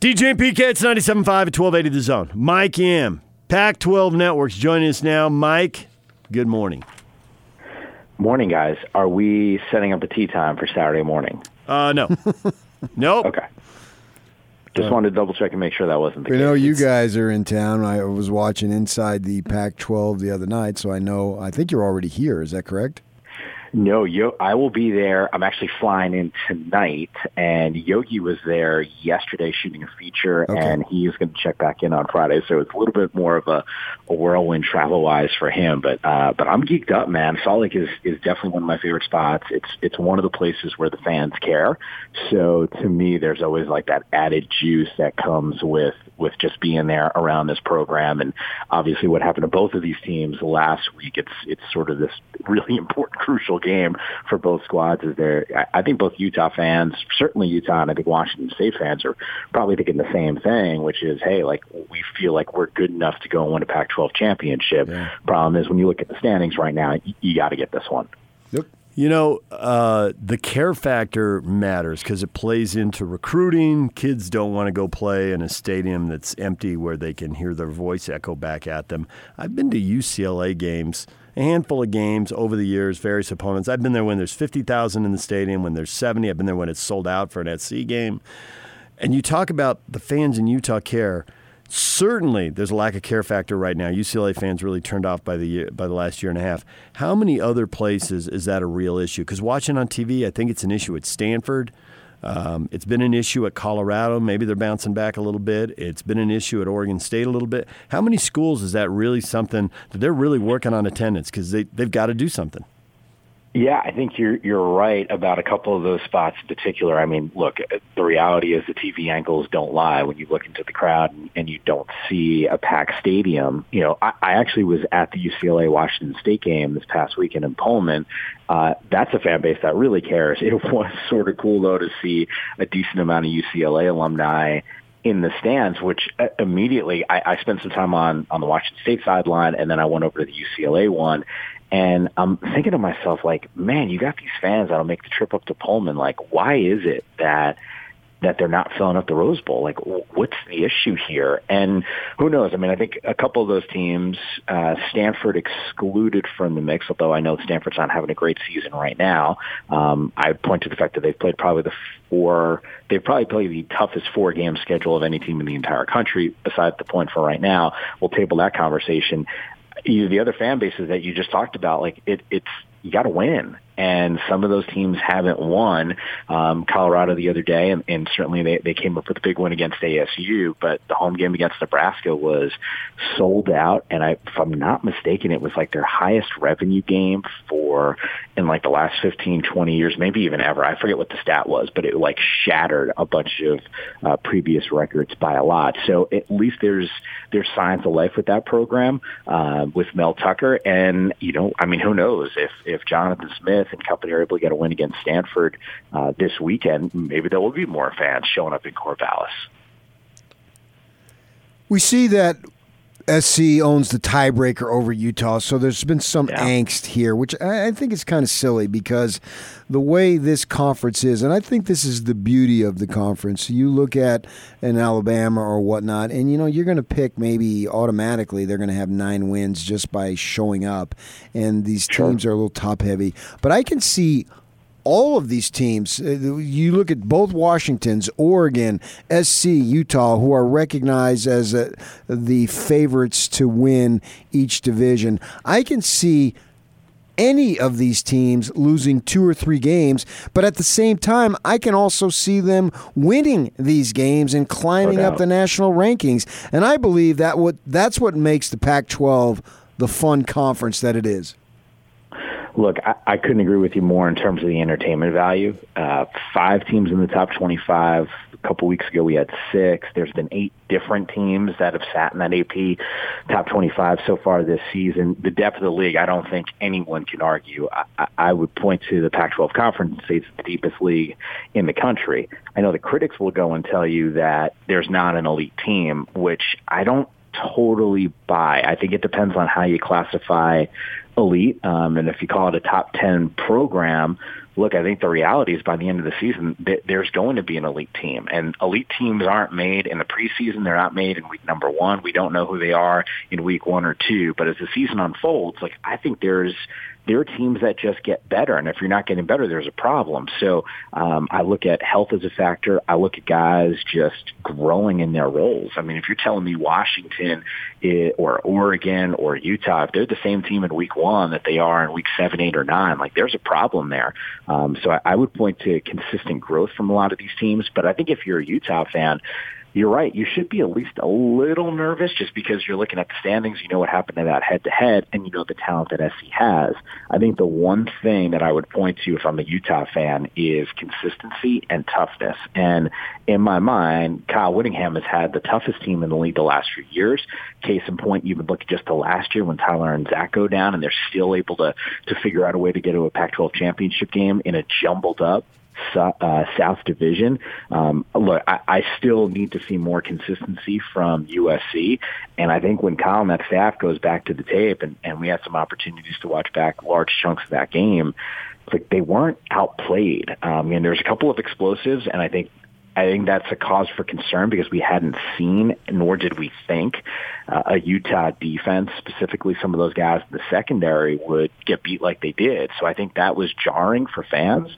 DJ and PK, it's 97.5 at 1280 The Zone. Mike Yam Pac 12 Networks joining us now. Mike, good morning. Morning, guys. Are we setting up the tea time for Saturday morning? Uh, no. nope. Okay. Just wanted to double check and make sure that wasn't the We case. know you guys are in town. I was watching Inside the Pac 12 the other night, so I know, I think you're already here. Is that correct? No, Yo, I will be there. I'm actually flying in tonight, and Yogi was there yesterday shooting a feature, Okay. and he is going to check back in on Friday. So it's a little bit more of a, a whirlwind travel wise for him. But uh, but I'm geeked up, man. Salt Lake is is definitely one of my favorite spots. It's it's one of the places where the fans care. So to me, there's always like that added juice that comes with with just being there around this program. And obviously, what happened to both of these teams last week, it's it's sort of this really important, crucial game for both squads. Is there? I I think both Utah fans, certainly Utah, and I think Washington State fans are probably thinking the same thing, which is, hey, like we feel like we're good enough to go and win a Pac-12 championship. Yeah. Problem is, when you look at the standings right now, you, you got to get this one. Yep. You know, uh, the care factor matters because it plays into recruiting. Kids don't want to go play in a stadium that's empty where they can hear their voice echo back at them. I've been to UCLA games, a handful of games over the years, various opponents. I've been there when there's 50,000 in the stadium, when there's 70. I've been there when it's sold out for an SC game. And you talk about the fans in Utah care. Certainly, there's a lack of care factor right now. UCLA fans really turned off by the year, by the last year and a half. How many other places is that a real issue? Because watching on TV, I think it's an issue at Stanford. Um, it's been an issue at Colorado. Maybe they're bouncing back a little bit. It's been an issue at Oregon State a little bit. How many schools is that really something that they're really working on attendance? Because they, they've got to do something. Yeah, I think you're you're right about a couple of those spots in particular. I mean, look, the reality is the TV angles don't lie. When you look into the crowd and, and you don't see a packed stadium, you know, I, I actually was at the UCLA Washington State game this past weekend in Pullman. Uh, that's a fan base that really cares. It was sort of cool though to see a decent amount of UCLA alumni in the stands, which uh, immediately I, I spent some time on on the Washington State sideline, and then I went over to the UCLA one. And I'm thinking to myself, like, man, you got these fans that'll make the trip up to Pullman. Like, why is it that that they're not filling up the Rose Bowl? Like, what's the issue here? And who knows? I mean, I think a couple of those teams, uh, Stanford excluded from the mix, although I know Stanford's not having a great season right now. Um, I point to the fact that they've played probably the four, they've probably played the toughest four game schedule of any team in the entire country, besides the point for right now. We'll table that conversation you, the other fan bases that you just talked about, like it, it's you got to win, and some of those teams haven't won. Um, Colorado the other day, and, and certainly they, they came up with a big win against ASU, but the home game against Nebraska was sold out, and I, if I'm not mistaken, it was like their highest revenue game for in like the last 15, 20 years, maybe even ever. I forget what the stat was, but it like shattered a bunch of uh, previous records by a lot. So at least there's there's signs of life with that program uh, with Mel Tucker, and you know, I mean, who knows if if Jonathan Smith and company are able to get a win against Stanford uh, this weekend, maybe there will be more fans showing up in Corvallis. We see that SC owns the tiebreaker over Utah, so there's been some Yeah. angst here, which I I think is kind of silly because the way this conference is, and I think this is the beauty of the conference. You look at an Alabama or whatnot, and you know you're going to pick maybe automatically they're going to have nine wins just by showing up, and these Sure. teams are a little top heavy. But I can see all of these teams, uh, you look at both Washington's, Oregon, SC, Utah, who are recognized as uh, the favorites to win each division. I can see any of these teams losing two or three games, but at the same time, I can also see them winning these games and climbing No up the national rankings. And I believe that what that's what makes the Pac-12 the fun conference that it is. Look, I, I couldn't agree with you more in terms of the entertainment value. Uh, five teams in the top 25. A couple weeks ago, we had six. There's been eight different teams that have sat in that AP top 25 so far this season. The depth of the league, I don't think anyone can argue. I, I, would point to the Pac-12 conference and say it's the deepest league in the country. I know the critics will go and tell you that there's not an elite team, which I don't totally buy. I think it depends on how you classify elite. Um, and if you call it a top 10 program, look, I think the reality is by the end of the season, there's going to be an elite team, and elite teams aren't made in the preseason. They're not made in week number one. We don't know who they are in week one or two, but as the season unfolds, like I think there's there are teams that just get better, and if you're not getting better, there's a problem. So um, I look at health as a factor. I look at guys just growing in their roles. I mean, if you're telling me Washington or Oregon or Utah, if they're the same team in week one that they are in week seven, eight, or nine, like there's a problem there. Um, so I, I would point to consistent growth from a lot of these teams. But I think if you're a Utah fan, you're right. You should be at least a little nervous just because you're looking at the standings. You know what happened to that head to head and you know the talent that SC has. I think the one thing that I would point to if I'm a Utah fan is consistency and toughness. And in my mind, Kyle Whittingham has had the toughest team in the league the last few years. Case in point, you would look at just the last year when Tyler and Zach go down and they're still able to, to figure out a way to get to a Pac-12 championship game in a jumbled up uh, South Division. Um, look, I, I still need to see more consistency from USC, and I think when Kyle and that staff goes back to the tape, and, and we had some opportunities to watch back large chunks of that game, like they weren't outplayed. Um, and there's a couple of explosives, and I think I think that's a cause for concern because we hadn't seen, nor did we think, uh, a Utah defense, specifically some of those guys in the secondary, would get beat like they did. So I think that was jarring for fans.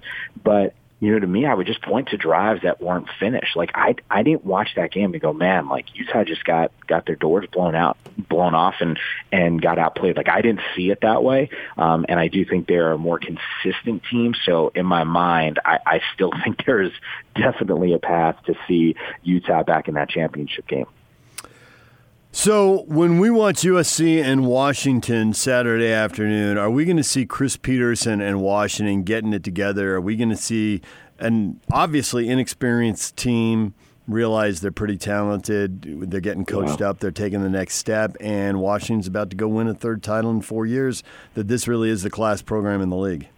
But you know, to me, I would just point to drives that weren't finished. Like I, I didn't watch that game and go, man, like Utah just got got their doors blown out, blown off, and and got outplayed. Like I didn't see it that way, um, and I do think they're a more consistent team. So in my mind, I, I still think there is definitely a path to see Utah back in that championship game. So, when we watch USC and Washington Saturday afternoon, are we going to see Chris Petersen and Washington getting it together? Are we going to see an obviously inexperienced team realize they're pretty talented? They're getting coached up, they're taking the next step, and Washington's about to go win a third title in four years. That this really is the class program in the league.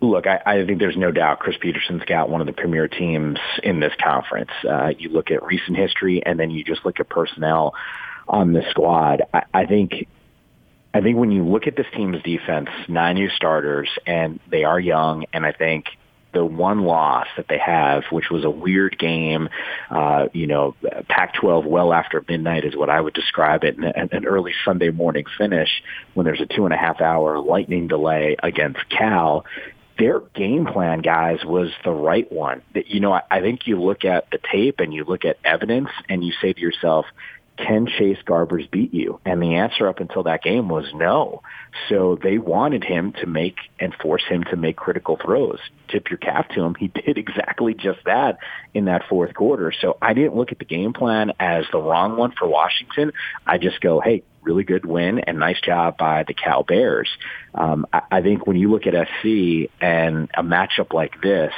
Look, I, I think there's no doubt Chris Petersen's got one of the premier teams in this conference. Uh, you look at recent history, and then you just look at personnel on the squad. I, I think I think when you look at this team's defense, nine new starters, and they are young, and I think the one loss that they have, which was a weird game, uh, you know, Pac-12 well after midnight is what I would describe it, and an early Sunday morning finish when there's a two and a half hour lightning delay against Cal. Their game plan, guys, was the right one. You know, I, I think you look at the tape and you look at evidence, and you say to yourself, can Chase Garbers beat you? And the answer up until that game was no. So they wanted him to make and force him to make critical throws. Tip your cap to him. He did exactly just that in that fourth quarter. So I didn't look at the game plan as the wrong one for Washington. I just go, hey, really good win and nice job by the Cal Bears. Um, I, I think when you look at SC and a matchup like this,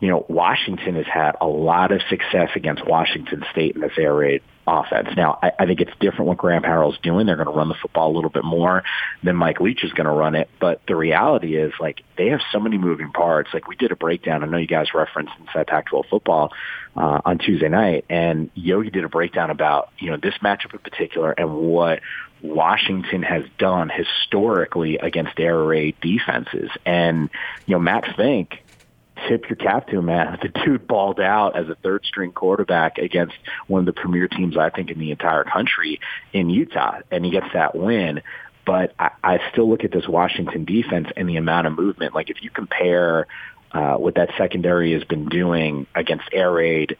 you know, Washington has had a lot of success against Washington State in this air raid offense. Now, I, I think it's different what Graham Harrell's doing. They're going to run the football a little bit more than Mike Leach is going to run it. But the reality is, like, they have so many moving parts. Like, we did a breakdown. I know you guys referenced inside Pac-12 football uh, on Tuesday night, and Yogi did a breakdown about you know this matchup in particular and what Washington has done historically against air raid defenses. And you know, Matt Fink tip your cap to him, man. The dude balled out as a third string quarterback against one of the premier teams, I think, in the entire country in Utah, and he gets that win. But I, I still look at this Washington defense and the amount of movement. Like if you compare uh, what that secondary has been doing against air raid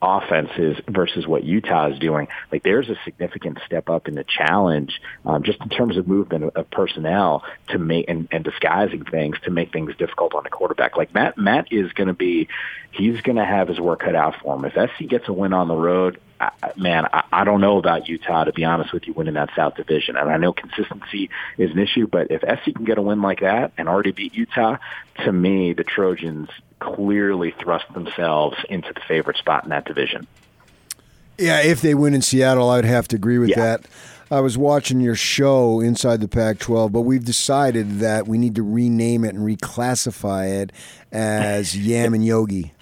offenses versus what Utah is doing, like there's a significant step up in the challenge, um, just in terms of movement of, of personnel to make and, and disguising things to make things difficult on the quarterback. Like Matt, Matt is going to be, he's going to have his work cut out for him. If SC gets a win on the road, I, man, I, I don't know about Utah to be honest with you, winning that South Division. And I know consistency is an issue, but if SC can get a win like that and already beat Utah, to me, the Trojans clearly thrust themselves into the favorite spot in that division. Yeah, if they win in Seattle, I'd have to agree with yeah. that. I was watching your show inside the Pac 12, but we've decided that we need to rename it and reclassify it as Yam and Yogi.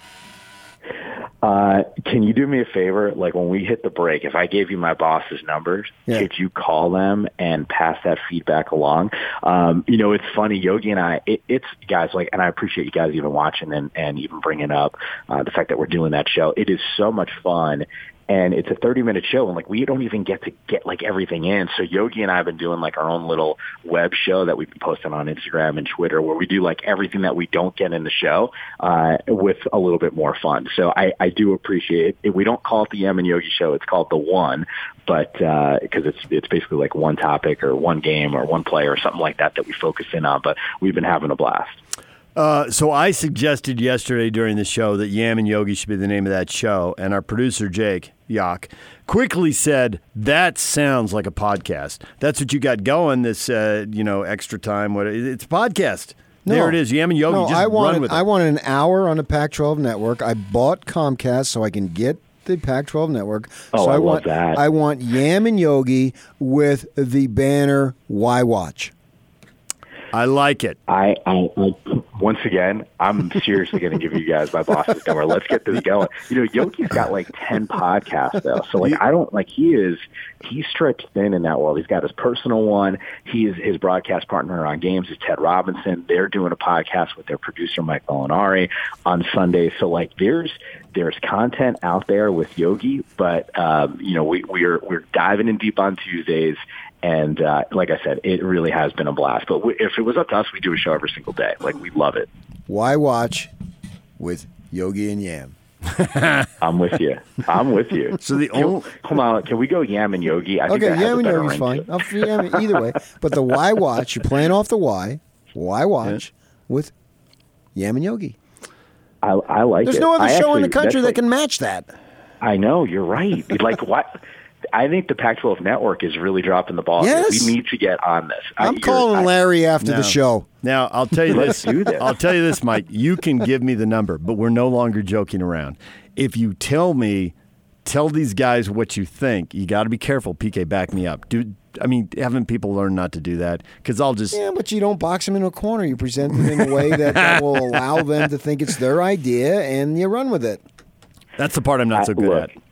Uh, can you do me a favor? Like when we hit the break, if I gave you my boss's numbers, Yeah. could you call them and pass that feedback along? Um, you know, it's funny, Yogi and I, it, it's guys like, and I appreciate you guys even watching and, and even bringing up uh, the fact that we're doing that show. It is so much fun. And it's a 30 minute show and like we don't even get to get like everything in. So Yogi and I have been doing like our own little web show that we've been posting on Instagram and Twitter where we do like everything that we don't get in the show, uh, with a little bit more fun. So I, I do appreciate it. We don't call it the Yam and Yogi show. It's called the one, but, uh, cause it's, it's basically like one topic or one game or one player or something like that that we focus in on, but we've been having a blast. Uh, so I suggested yesterday during the show that Yam and Yogi should be the name of that show, and our producer Jake Yock quickly said that sounds like a podcast. That's what you got going. This uh, you know extra time. What it's a podcast. there it is. Yam and Yogi. No, just I run wanted with it. I wanted an hour on the Pac-12 network. I bought Comcast so I can get the Pac-12 network. Oh, so I love want that. I want Yam and Yogi with the banner "Why Watch." I like it. I, I, I once again, I'm seriously going to give you guys my boss's number. Let's get this going. You know, Yogi's got like ten podcasts though, so like I don't like he is he's stretched thin in that world. He's got his personal one. He is his broadcast partner on games is Ted Robinson. They're doing a podcast with their producer Mike Molinari on Sunday. So like there's there's content out there with Yogi, but um, you know we we're we're diving in deep on Tuesdays. And uh, like I said, it really has been a blast. But we, if it was up to us, we do a show every single day. Like we love it. Why Watch with Yogi and Yam. I'm with you. I'm with you. So the only Hold on. Can we go Yam and Yogi? I think Okay, that has Yam a and better Yogi's fine. I'll f- Yam- either way, but the Why Watch, you're playing off the Why. Why Watch with Yam and Yogi. I, I like it. There's it. no other I show in the country that's that like- can match that. I know you're right. like what? I think the Pac-12 network is really dropping the ball. Yes. We need to get on this. I- I'm you're- calling Larry after No. the show. Now I'll tell you this. this. I'll tell you this, Mike. You can give me the number, but we're no longer joking around. If you tell me, tell these guys what you think. You got to be careful. PK, back me up. Do I mean haven't people learned not to do that? Because I'll just Yeah, but you don't box them in a corner. You present them in a way that, that will allow them to think it's their idea, and you run with it. that's the part I'm not so I- good look, at.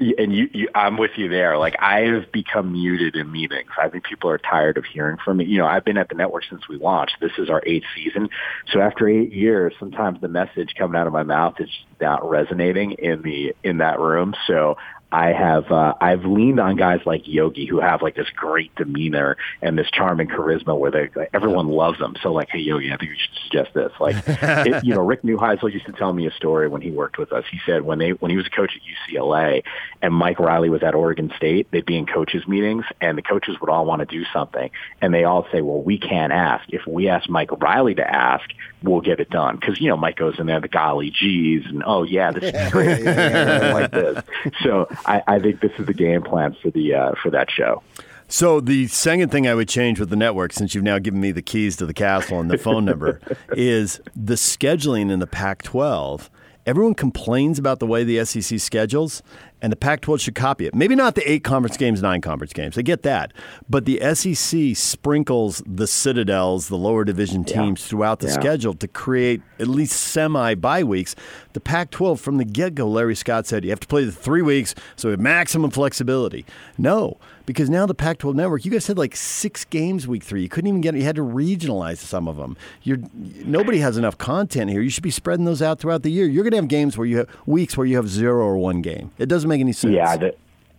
And you, you, I'm with you there. Like I have become muted in meetings. I think people are tired of hearing from me. You know, I've been at the network since we launched. This is our eighth season. So after eight years, sometimes the message coming out of my mouth is not resonating in the in that room. So I have uh, I've leaned on guys like Yogi who have like this great demeanor and this charming charisma where they like, everyone loves them. So like, hey Yogi, I think you should suggest this. Like, it, you know, Rick Neuheisel used to tell me a story when he worked with us. He said when they when he was a coach at UCLA and Mike Riley was at Oregon State, they'd be in coaches meetings and the coaches would all want to do something and they all say, well, we can't ask. If we ask Mike Riley to ask, we'll get it done because you know Mike goes in there the golly geez and oh yeah this is great like this. So I, I think this is the game plan for the uh, for that show. So the second thing I would change with the network, since you've now given me the keys to the castle and the phone number, is the scheduling in the Pac-12. Everyone complains about the way the SEC schedules, and the Pac-12 should copy it. Maybe not the eight conference games, nine conference games. I get that, but the SEC sprinkles the Citadels, the lower division teams, throughout the Yeah. schedule to create at least semi bye weeks. The Pac-12 from the get-go, Larry Scott said you have to play the three weeks, so we have maximum flexibility. No, because now the Pac-12 network, you guys had like six games week three. You couldn't even get. You had to regionalize some of them. You're nobody has enough content here. You should be spreading those out throughout the year. You're going to have games where you have weeks where you have zero or one game. It doesn't make any sense. Yeah, the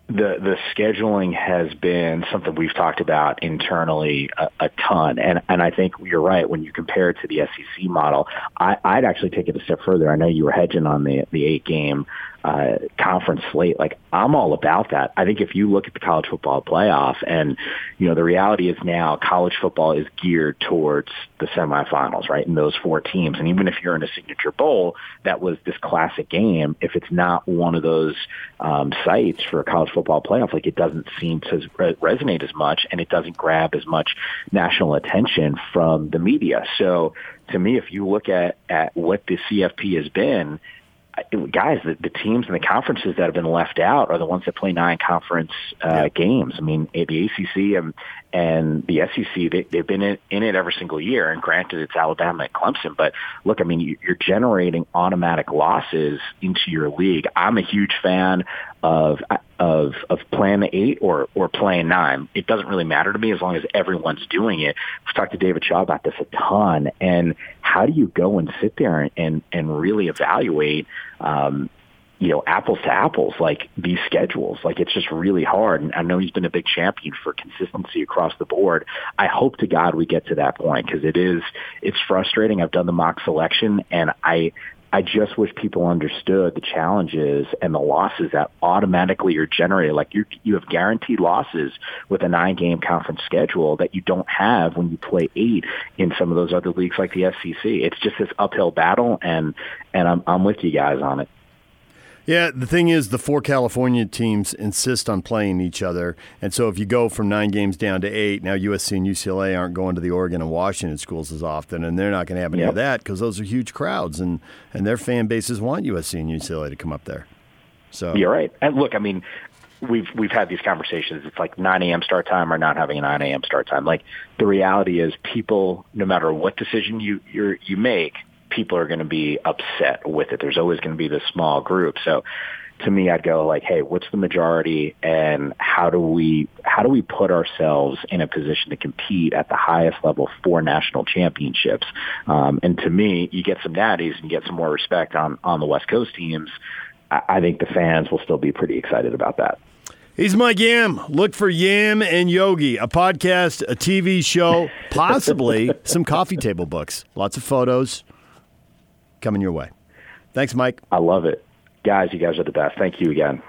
the the scheduling has been something we've talked about internally a, a ton, and and I think you're right when you compare it to the SEC model. I, I'd actually take it a step further. I know you were hedging on the the eight game uh, conference slate. Like I'm all about that. I think if you look at the college football playoff, and you know the reality is now college football is geared towards the semifinals, right? And those four teams, and even if you're in a signature bowl, that was this classic game. If it's not one of those um, sites for a college football playoff, like it doesn't seem to re- resonate as much, and it doesn't grab as much national attention from the media. So to me, if you look at at what the CFP has been. Guys, the, the teams and the conferences that have been left out are the ones that play nine conference uh, yeah. games. I mean, the ACC and and the SEC, they, they've been in, in it every single year. And granted, it's Alabama and Clemson, but look, I mean, you're generating automatic losses into your league. I'm a huge fan of of of the eight or or playing nine. It doesn't really matter to me as long as everyone's doing it. We've talked to David Shaw about this a ton. And how do you go and sit there and and, and really evaluate? Um, you know, apples to apples, like these schedules. Like it's just really hard. And I know he's been a big champion for consistency across the board. I hope to God we get to that point because it is, it's frustrating. I've done the mock selection and I, I just wish people understood the challenges and the losses that automatically are generated. Like you, you have guaranteed losses with a nine-game conference schedule that you don't have when you play eight in some of those other leagues like the SEC. It's just this uphill battle, and and I'm I'm with you guys on it. Yeah, the thing is, the four California teams insist on playing each other. And so if you go from nine games down to eight, now USC and UCLA aren't going to the Oregon and Washington schools as often, and they're not going to have any yep. of that because those are huge crowds, and, and their fan bases want USC and UCLA to come up there. So You're right. And look, I mean, we've we've had these conversations. It's like 9 a.m. start time or not having a 9 a.m. start time. Like the reality is, people, no matter what decision you you you make, people are going to be upset with it. There's always going to be this small group. So to me, I'd go like, hey, what's the majority and how do we, how do we put ourselves in a position to compete at the highest level for national championships? Um, and to me, you get some natties and you get some more respect on, on the West Coast teams. I, I think the fans will still be pretty excited about that. He's Mike Yam. Look for Yam and Yogi, a podcast, a TV show, possibly some coffee table books. Lots of photos, coming your way. Thanks, Mike. I love it. Guys, you guys are the best. Thank you again.